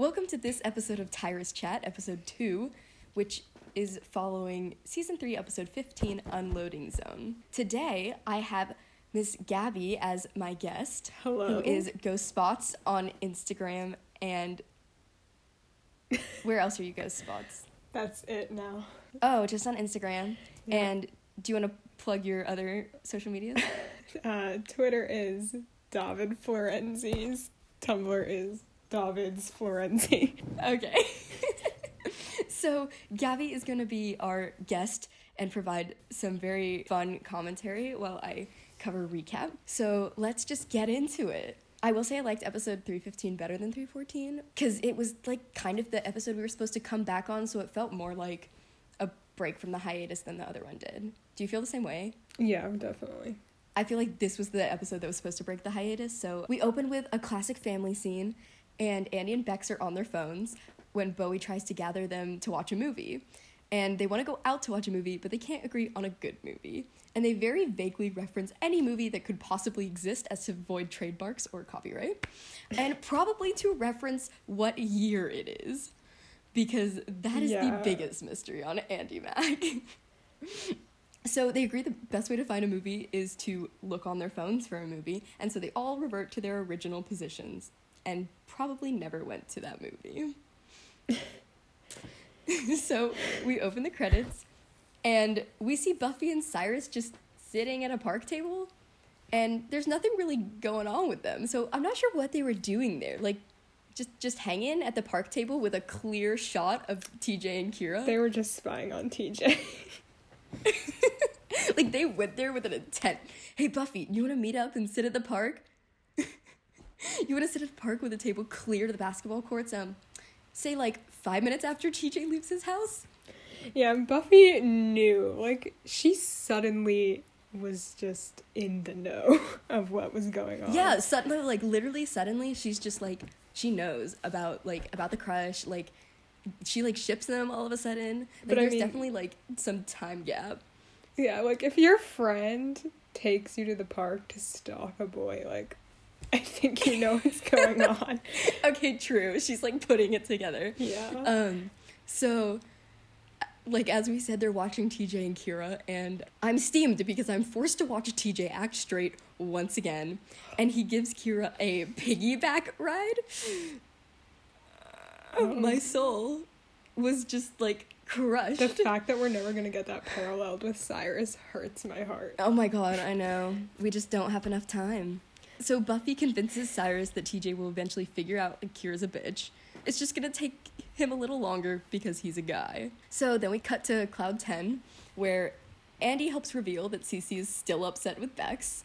Welcome to this episode of Tyrus Chat, episode 2, which is following season 3, episode 15, Unloading Zone. Today, I have Miss Gabby as my guest, Hello. who is Ghost Spots on Instagram and. Where else are you Ghost Spots? That's it now. Oh, just on Instagram. Yeah. And do you want to plug your other social medias? Uh, Twitter is David Florenzis. Tumblr is David's Florenzi. Okay. so, Gabby is going to be our guest and provide some very fun commentary while I cover recap. So, let's just get into it. I will say I liked episode 315 better than 314 because it was like kind of the episode we were supposed to come back on, so it felt more like a break from the hiatus than the other one did. Do you feel the same way? Yeah, definitely. I feel like this was the episode that was supposed to break the hiatus. So we open with a classic family scene, and Andi and Bex are on their phones when Bowie tries to gather them to watch a movie. And they want to go out to watch a movie, but they can't agree on a good movie. And they very vaguely reference any movie that could possibly exist as to avoid trademarks or copyright, and probably to reference what year it is, because that is the biggest mystery on Andi Mack. So they agree the best way to find a movie is to look on their phones for a movie, and so they all revert to their original positions and probably never went to that movie. so we open the credits and we see Buffy and Cyrus just sitting at a park table and there's nothing really going on with them. So I'm not sure what they were doing there. Like just just hanging at the park table with a clear shot of TJ and Kira. They were just spying on TJ. like they went there with an intent. Hey Buffy, you want to meet up and sit at the park? you want to sit at the park with a table clear to the basketball courts? Um, say like five minutes after TJ leaves his house. yeah, Buffy knew. Like, she suddenly was just in the know of what was going on. Yeah, suddenly, like literally, suddenly, she's just like she knows about like about the crush. Like she like ships them all of a sudden. Like But I there's mean- definitely like some time gap. Yeah, like, if your friend takes you to the park to stalk a boy, like, I think you know what's going on. okay, true. She's like putting it together. Yeah. Um, so, like as we said, they're watching TJ and Kira, and I'm steamed because I'm forced to watch TJ act straight once again, and he gives Kira a piggyback ride. My soul was just like crushed. The fact that we're never gonna get that paralleled with Cyrus hurts my heart. Oh my god, I know. We just don't have enough time. So Buffy convinces Cyrus that TJ will eventually figure out that Kira's a bitch. It's just gonna take him a little longer because he's a guy. So then we cut to Cloud 10, where Andi helps reveal that Cece is still upset with Bex.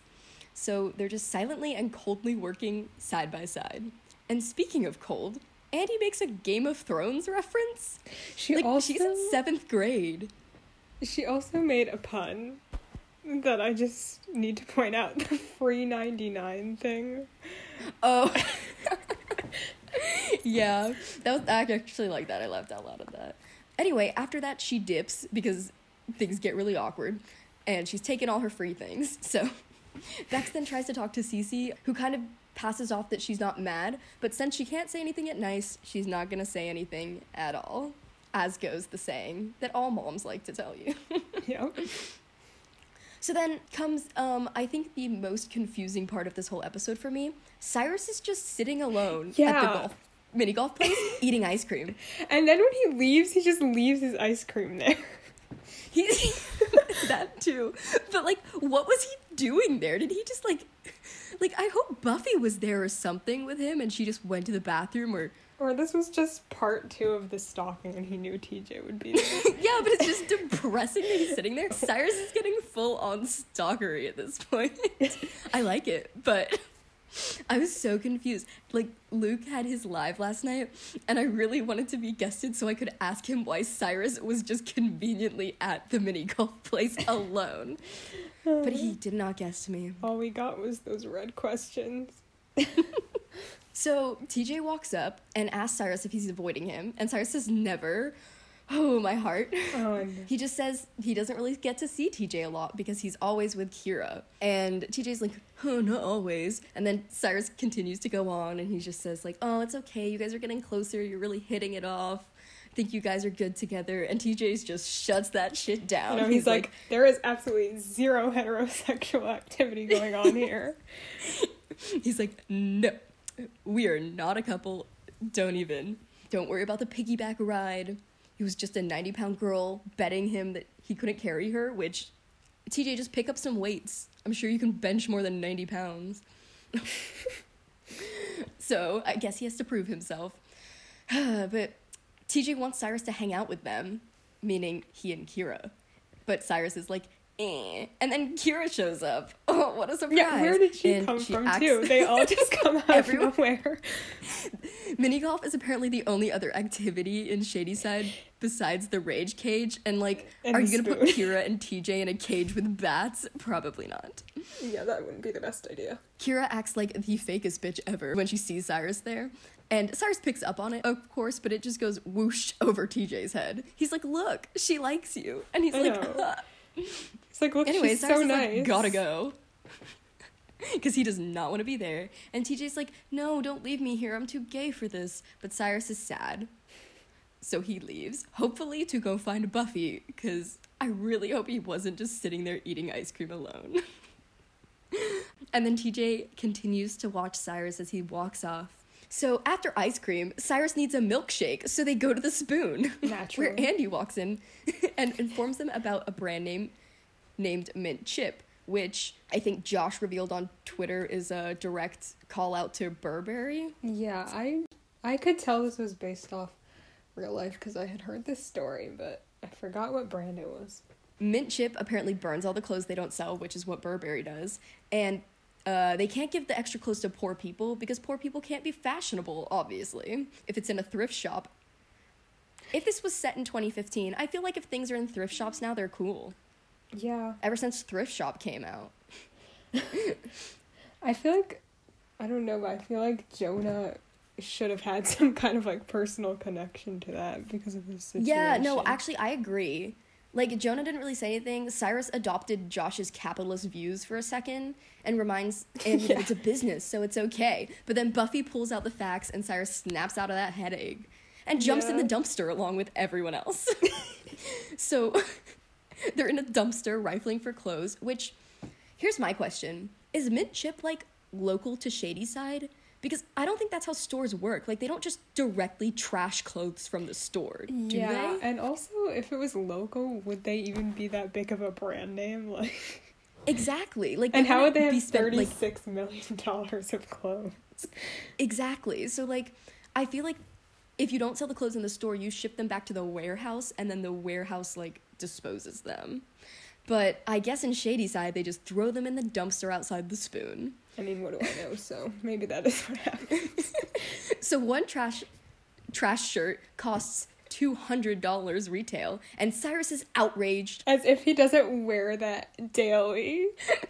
So they're just silently and coldly working side by side. And speaking of cold, Andi makes a Game of Thrones reference. She like also she's in seventh grade. she also made a pun that I just need to point out the free ninety nine thing. Oh. yeah, that was I actually like that. I laughed out loud at that. Anyway, after that, she dips because things get really awkward, and she's taken all her free things. So, Bex then tries to talk to Cece, who kind of passes off that she's not mad, but since she can't say anything at nice, she's not gonna say anything at all. As goes the saying that all moms like to tell you. Yeah. So then comes, um, I think the most confusing part of this whole episode for me. Cyrus is just sitting alone at the golf mini golf place eating ice cream. And then when he leaves, he just leaves his ice cream there. He that too. But like what was he doing there? Did he just like like I hope Buffy was there or something with him and she just went to the bathroom or Or this was just part two of the stalking and he knew TJ would be there. Yeah, but it's just depressing that he's sitting there. Cyrus is getting full on stalkery at this point. I like it, but I was so confused. Like Luke had his live last night, and I really wanted to be guested so I could ask him why Cyrus was just conveniently at the mini golf place alone. But he did not guess me. All we got was those red questions. So TJ walks up and asks Cyrus if he's avoiding him, and Cyrus says never. Oh, my heart. Oh, He just says he doesn't really get to see TJ a lot because he's always with Kira. And TJ's like, oh, not always. And then Cyrus continues to go on and he just says, like, oh, it's okay. You guys are getting closer. You're really hitting it off. I think you guys are good together. And TJ's just shuts that shit down. you know, he's, like, there is absolutely zero heterosexual activity going on here. he's like, no, we are not a couple. Don't even. Don't worry about the piggyback ride. He was just a 90 pound girl betting him that he couldn't carry her, which TJ, just pick up some weights. I'm sure you can bench more than 90 pounds. so I guess he has to prove himself. but TJ wants Cyrus to hang out with them, meaning he and Kira. But Cyrus is like, eh. And then Kira shows up. What a surprise. Yeah, where did she And come she from acts- too? They all just come out of nowhere. Mini golf is apparently the only other activity in Shadyside besides the rage cage. And like, And are you gonna put. Kira and TJ in a cage with bats? Probably not. Yeah, that wouldn't be the best idea. Kira acts like the fakest bitch ever when she sees Cyrus there. And Cyrus picks up on it, of course, but it just goes whoosh over TJ's head. He's like, "Look, she likes you," and he's I like. "Huh." It's like, look, "Anyway, she's Cyrus so nice. like, gotta go." Because he does not want to be there. And TJ's like, no, don't leave me here. I'm too gay for this. But Cyrus is sad. So he leaves, hopefully to go find Buffy, because I really hope he wasn't just sitting there eating ice cream alone. and then TJ continues to watch Cyrus as he walks off. So after ice cream, Cyrus needs a milkshake, so they go to the spoon. Naturally. Where Andi walks in and informs them about a brand name named Mint Chip, which I think Josh revealed on Twitter is a direct call out to Burberry. Yeah, I I could tell this was based off real life because I had heard this story, but I forgot what brand it was. Mint Chip apparently burns all the clothes they don't sell, which is what Burberry does. And uh, they can't give the extra clothes to poor people because poor people can't be fashionable, obviously, if it's in a thrift shop. If this was set in 2015, I feel like if things are in thrift shops now, they're cool. Yeah, Ever since Thrift Shop came out. I feel like I don't know, but I feel like Jonah should have had some kind of like personal connection to that because of this situation. Yeah, no, actually, I agree. Like, Jonah didn't really say anything. Cyrus adopted Josh's capitalist views for a second and reminds that Yeah. it's a business, so it's okay. But then Buffy pulls out the facts and Cyrus snaps out of that headache and jumps in the dumpster along with everyone else. so they're in a dumpster rifling for clothes, which, here's my question Is Mint Chip, like, local to Shadyside? Because I don't think that's how stores work. Like, they don't just directly trash clothes from the store, do yeah, they? and also if it was local, would they even be that big of a brand name? Like, Exactly. Like, and how would they be have spent, thirty like six million dollars of clothes? exactly? So like, I feel like if you don't sell the clothes in the store, you ship them back to the warehouse, and then the warehouse like disposes them. But I guess in Shadyside, they just throw them in the dumpster outside the spoon. I mean, what do I know? So maybe that is what happened. So one trash trash shirt costs two hundred dollars retail, and Cyrus is outraged. As if he doesn't wear that daily.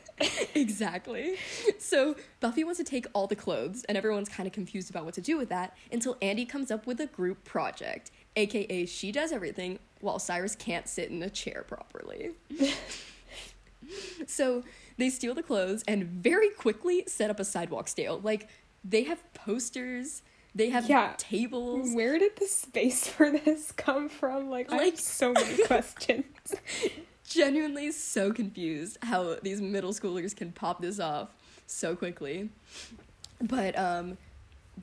exactly. So Buffy wants to take all the clothes, and everyone's kind of confused about what to do with that until Andi comes up with a group project, aka she does everything while Cyrus can't sit in a chair properly. so they steal the clothes and very quickly set up a sidewalk sale. Like they have posters, they have Yeah. tables. Where did the space for this come from? Like, I Like- have so many questions. genuinely so confused how these middle schoolers can pop this off so quickly. But um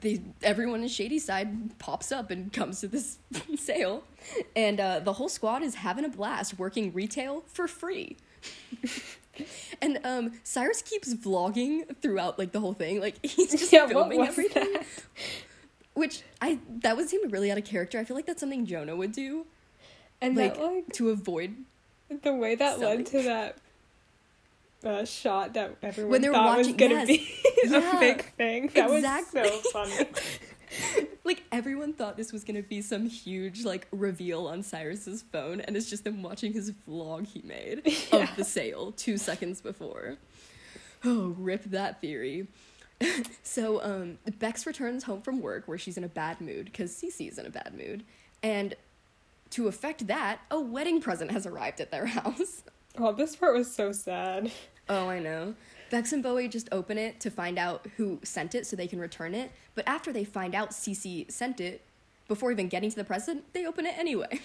they everyone in Shadyside pops up and comes to this sale. And uh, the whole squad is having a blast working retail for free. and um Cyrus keeps vlogging throughout like the whole thing. Like he's just yeah, filming everything. that? Which I that would seem really out of character. I feel like that's something Jonah would do. And Like, that, like, to avoid the way that led to that uh, shot that everyone When they were thought watching- was gonna yes. be Yeah. a big thing. That Exactly. was so funny. like everyone thought this was gonna be some huge like reveal on Cyrus's phone, and it's just them watching his vlog he made Yeah. of the sale two seconds before. Oh, rip that theory. so um, Bex returns home from work where she's in a bad mood because Cece's in a bad mood, and to affect that, a wedding present has arrived at their house. Oh, this part was so sad. Oh, I know. Bex and Bowie just open it to find out who sent it so they can return it. But after they find out Cece sent it, before even getting to the present, they open it anyway.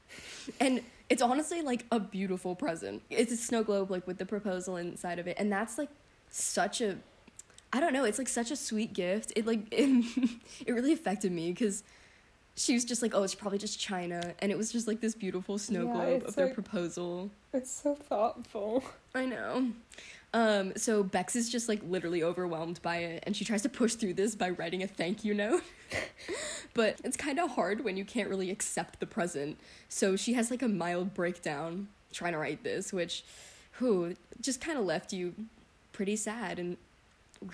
and it's honestly like a beautiful present. It's a snow globe like with the proposal inside of it, and that's like such a I don't know, it's like such a sweet gift. It like it, it really affected me because she was just like, oh, it's probably just China, and it was just like this beautiful snow Yeah, globe of their proposal. It's so thoughtful. I know. Um, so Bex is just like literally overwhelmed by it, and she tries to push through this by writing a thank you note. but it's kind of hard when you can't really accept the present. So she has like a mild breakdown trying to write this, which, who just kind of left you pretty sad and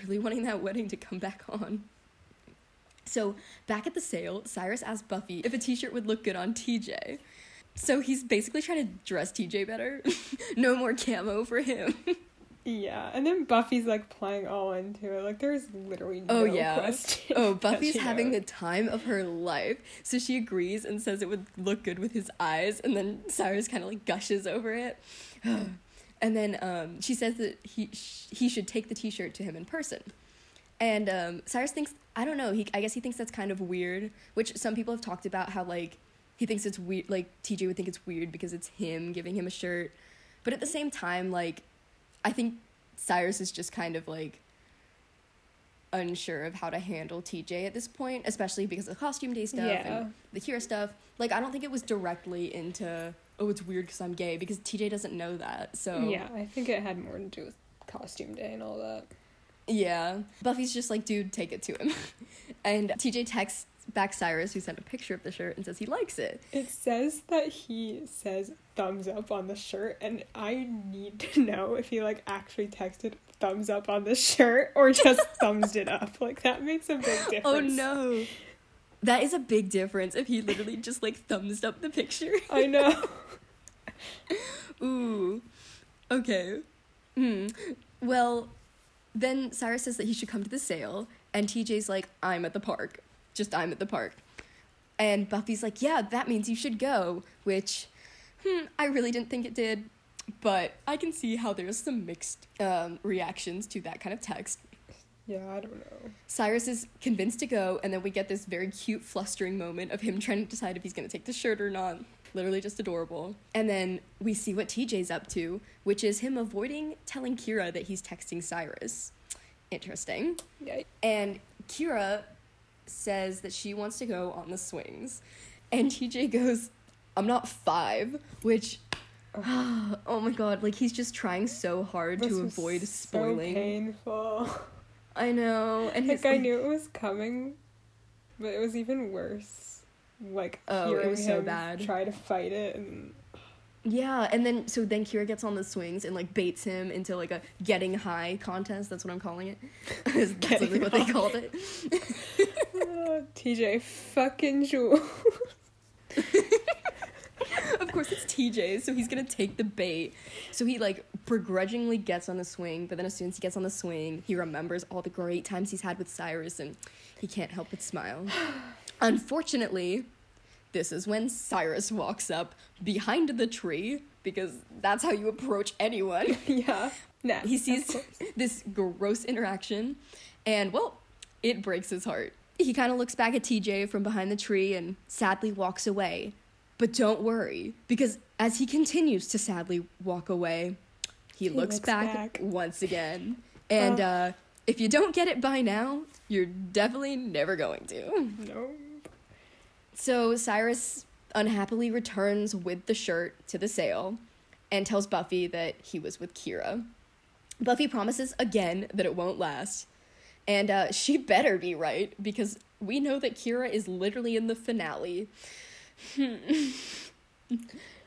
really wanting that wedding to come back on. So back at the sale, Cyrus asked Buffy if a t-shirt would look good on TJ. So he's basically trying to dress TJ better. no more camo for him. Yeah, and then Buffy's like playing all into it. Like there's literally no Oh, yeah. question. Oh, Buffy's having the time of her life. So she agrees and says it would look good with his eyes, and then Cyrus kind of like gushes over it. and then um, she says that he sh- he should take the T-shirt to him in person. And um, Cyrus thinks I don't know. He I guess he thinks that's kind of weird. Which some people have talked about how like he thinks it's weird. Like TJ would think it's weird because it's him giving him a shirt. But at the same time, like I think Cyrus is just kind of like unsure of how to handle TJ at this point, especially because of the costume day stuff Yeah. and the Kira stuff. Like, I don't think it was directly into, oh, it's weird because I'm gay, because TJ doesn't know that. So, Yeah, I think it had more to do with costume day and all that. Yeah. Buffy's just like, dude, take it to him. and TJ texts back Cyrus, who sent a picture of the shirt, and says he likes it. It says that he says thumbs up on the shirt, and I need to know if he like actually texted thumbs up on the shirt or just thumbs it up. Like that makes a big difference. Oh no. That is a big difference if he literally just like thumbs up the picture. I know. Ooh. Okay. Hmm. Well, then Cyrus says that he should come to the sale, and TJ's like, I'm at the park. Just I'm at the park. And Buffy's like, yeah, that means you should go, which, hmm, I really didn't think it did, but I can see how there's some mixed um, reactions to that kind of text. Yeah, I don't know. Cyrus is convinced to go, and then we get this very cute, flustering moment of him trying to decide if he's gonna take the shirt or not. Literally just adorable. And then we see what TJ's up to, which is him avoiding telling Kira that he's texting Cyrus. Interesting. Yeah. And Kira says that she wants to go on the swings. And TJ goes, I'm not five, which. Oh my god, like he's just trying so hard This to was avoid So spoiling. painful. I know. And he's Like I knew it was coming, but it was even worse. Like Oh, it was so bad. Try to fight it and Yeah, and then so then Kira gets on the swings and like baits him into like a getting high contest. That's what I'm calling it. That's literally what they called it. Oh, TJ fucking Jewel. of course, it's TJ, so he's gonna take the bait. So he like begrudgingly gets on the swing, but then as soon as he gets on the swing, he remembers all the great times he's had with Cyrus, and he can't help but smile. Unfortunately, this is when Cyrus walks up behind the tree because that's how you approach anyone. yeah. Nah. he sees this gross interaction and well it breaks his heart he kind of looks back at tj from behind the tree and sadly walks away but don't worry because as he continues to sadly walk away he, looks, looks back, back. once again and Oh. uh, if you don't get it by now you're definitely never going to No. So Cyrus unhappily returns with the shirt to the sale and tells Buffy that he was with Kira. Buffy promises again that it won't last. And uh, she better be right because we know that Kira is literally in the finale.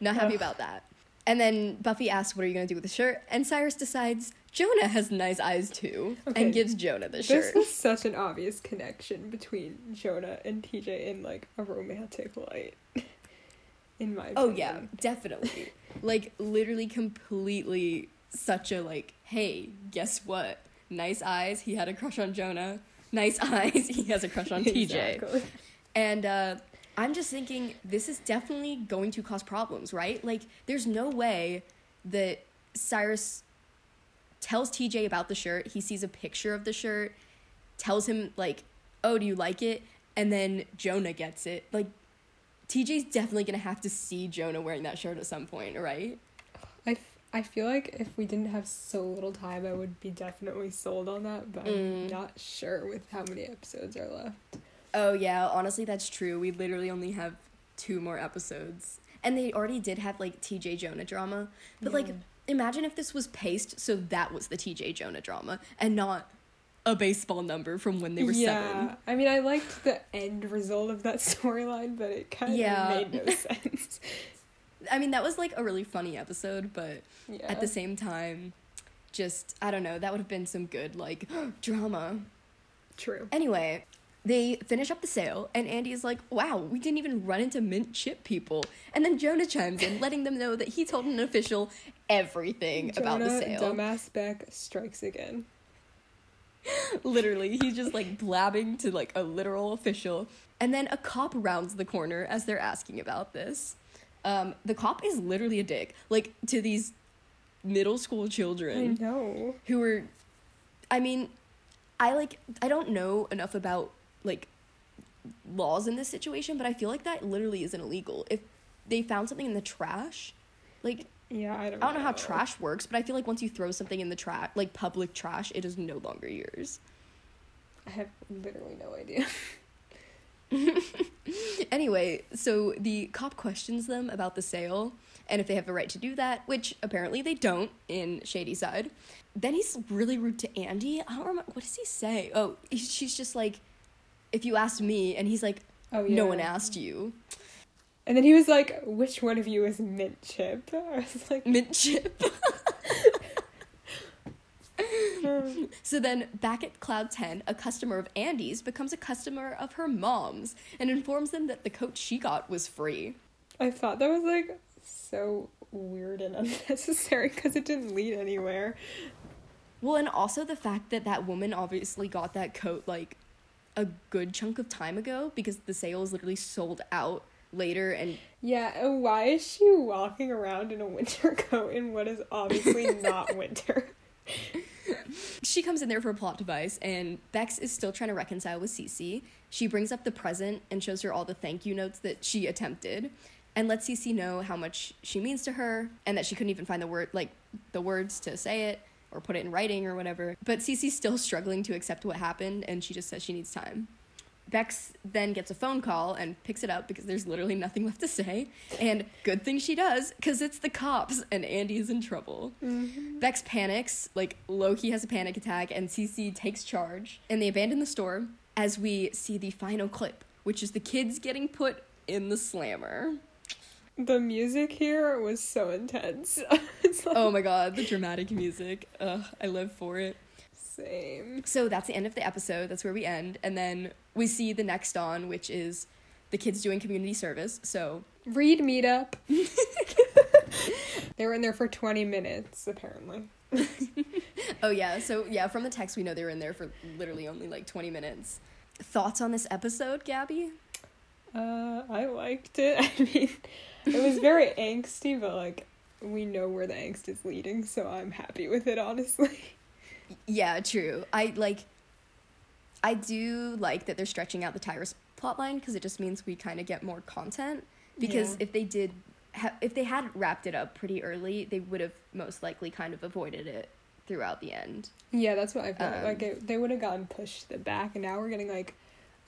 Not happy about that. And then Buffy asks, What are you going to do with the shirt? And Cyrus decides Jonah has nice eyes too Okay. and gives Jonah the This shirt. was such an obvious connection between Jonah and TJ in like a romantic light. In my opinion. Oh yeah, definitely. like literally completely such a like, hey, guess what? Nice eyes, he had a crush on Jonah. Nice eyes, he has a crush on TJ. Exactly. And uh I'm just thinking this is definitely going to cause problems, right? Like, there's no way that Cyrus tells TJ about the shirt. He sees a picture of the shirt, tells him, like, oh, do you like it? And then Jonah gets it. Like, TJ's definitely gonna have to see Jonah wearing that shirt at some point, right? I, f- I feel like if we didn't have so little time, I would be definitely sold on that, but I'm Mm. not sure with how many episodes are left. Oh, yeah, honestly, that's true. We literally only have two more episodes. And they already did have, like, TJ Jonah drama. But, like, imagine if this was paced so that was the TJ Jonah drama and not a baseball number from when they were yeah, seven. I mean, I liked the end result of that storyline, but it kind of Yeah. made no sense. I mean, that was, like, a really funny episode, but Yeah. at the same time, just, I don't know, that would have been some good, like, drama. True. Anyway, they finish up the sale, and Andi is like, wow, we didn't even run into mint chip people. And then Jonah chimes in, letting them know that he told an official everything about the Jonah, sale. Dumbass Beck strikes again. Literally, he's just like blabbing to like a literal official. And then a cop rounds the corner as they're asking about this. Um, the cop is literally a dick, like to these middle school children. I know. who are I mean, I like I don't know enough about like laws in this situation, but I feel like that literally isn't illegal. If they found something in the trash, like Yeah, I don't. I don't know how trash works, but I feel like once you throw something in the trash, like public trash, it is no longer yours. I have literally no idea. Anyway, so the cop questions them about the sale and if they have the right to do that, which apparently they don't in Shadyside. Then he's really rude to Andi. I don't remember what does he say. Oh, he- she's just like, if you asked me, and he's like, Oh yeah. no one asked you. And then he was like, "Which one of you is mint chip?" I was like, Mint chip. So then, back at Cloud 10, a customer of Andi's becomes a customer of her mom's and informs them that the coat she got was free. I thought that was like so weird and unnecessary because it didn't lead anywhere. Well, and also the fact that that woman obviously got that coat like a good chunk of time ago because the sale is literally sold out later and Yeah, and why is she walking around in a winter coat in what is obviously not winter? she comes in there for a plot device and Bex is still trying to reconcile with Cece. She brings up the present and shows her all the thank you notes that she attempted and lets Cece know how much she means to her and that she couldn't even find the word like the words to say it or put it in writing or whatever. But Cece's still struggling to accept what happened and she just says she needs time. Bex then gets a phone call and picks it up because there's literally nothing left to say. And good thing she does, because it's the cops and Andi is in trouble. Mm-hmm. Bex panics, like lowkey has a panic attack, and Cece takes charge. And they abandon the store as we see the final clip, which is the kids getting put in the slammer. The music here was so intense. it's like Oh my god, the dramatic music. Ugh, I live for it. same. So that's the end of the episode. That's where we end. And then we see the next on, which is the kids doing community service. So Read meetup. they were in there for 20 minutes, apparently. Oh yeah, so yeah, from the text we know they were in there for literally only like 20 minutes. Thoughts on this episode, Gabby? Uh, I liked it. I mean, it was very angsty, but like, we know where the angst is leading, so I'm happy with it, honestly. Yeah, true. I like I do like that they're stretching out the Tyrus plotline because it just means we kind of get more content because Yeah. if they did ha- if they had wrapped it up pretty early, they would have most likely kind of avoided it throughout the end. Yeah, that's what I feel Um, like. It, they would have gotten pushed to the back, and now we're getting like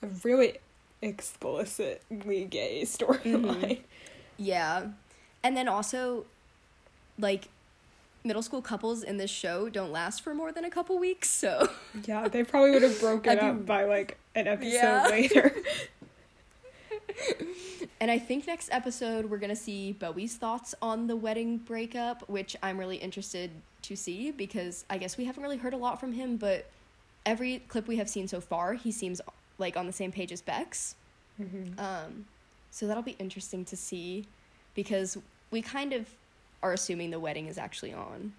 a really explicitly gay storyline. Yeah. And then also like middle school couples in this show don't last for more than a couple weeks, so Yeah, they probably would have broken be- up by like an episode Yeah. later. And I think next episode we're gonna see Bowie's thoughts on the wedding breakup, which I'm really interested to see because I guess we haven't really heard a lot from him, but every clip we have seen so far, he seems like on the same page as Bex. Um, so that'll be interesting to see because we kind of are assuming the wedding is actually on.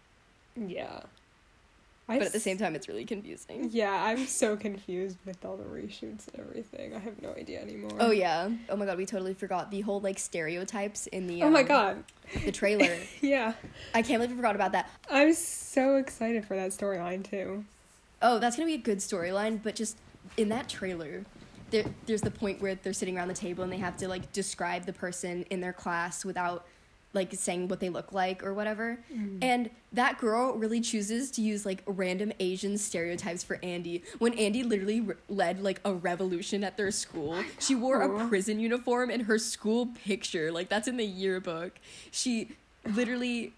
yeah. I but at the same time, it's really confusing. Yeah, I'm so confused with all the reshoots and everything. I have no idea anymore. Oh yeah. Oh my god, we totally forgot the whole like stereotypes in the. Oh my um, god. The trailer. Yeah. I can't believe we forgot about that. I'm so excited for that storyline too. Oh, that's gonna be a good storyline, but just in that trailer, there there's the point where they're sitting around the table and they have to like describe the person in their class without like saying what they look like or whatever. Mm-hmm. And that girl really chooses to use like random Asian stereotypes for Andi when Andi literally re- led like a revolution at their school. She wore a prison uniform in her school picture. Like that's in the yearbook. She literally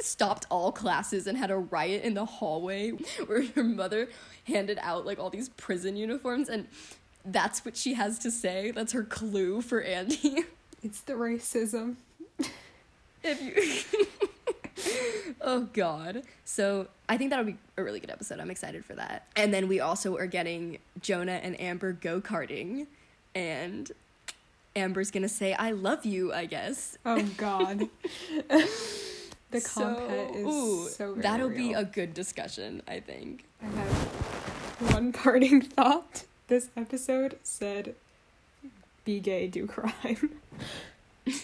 stopped all classes and had a riot in the hallway where her mother handed out like all these prison uniforms and that's what she has to say. That's her clue for Andi. It's the racism. if you Oh god. So I think that'll be a really good episode. I'm excited for that. And then we also are getting Jonah and Amber go-karting and Amber's gonna say I love you, I guess. Oh god. the So, compet is ooh, so that'll be a good discussion, I think. I have one parting thought. This episode said be gay, do crime.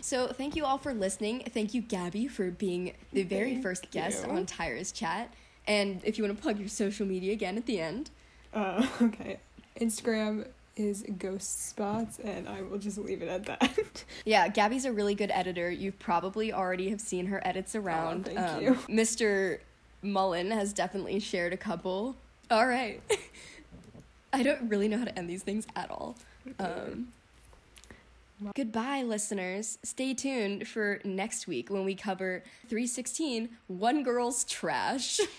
So thank you all for listening. Thank you, Gabby, for being the very Thank first guest you. on Tyrus chat. And if you want to plug your social media again at the end. Uh, okay. Instagram is ghost spots and I will just leave it at that. Yeah, Gabby's a really good editor. You probably already have seen her edits around. thank Um, you. Mr. Mullen has definitely shared a couple. All right. I don't really know how to end these things at all. Um, goodbye, listeners. Stay tuned for next week when we cover 316 One Girl's Trash.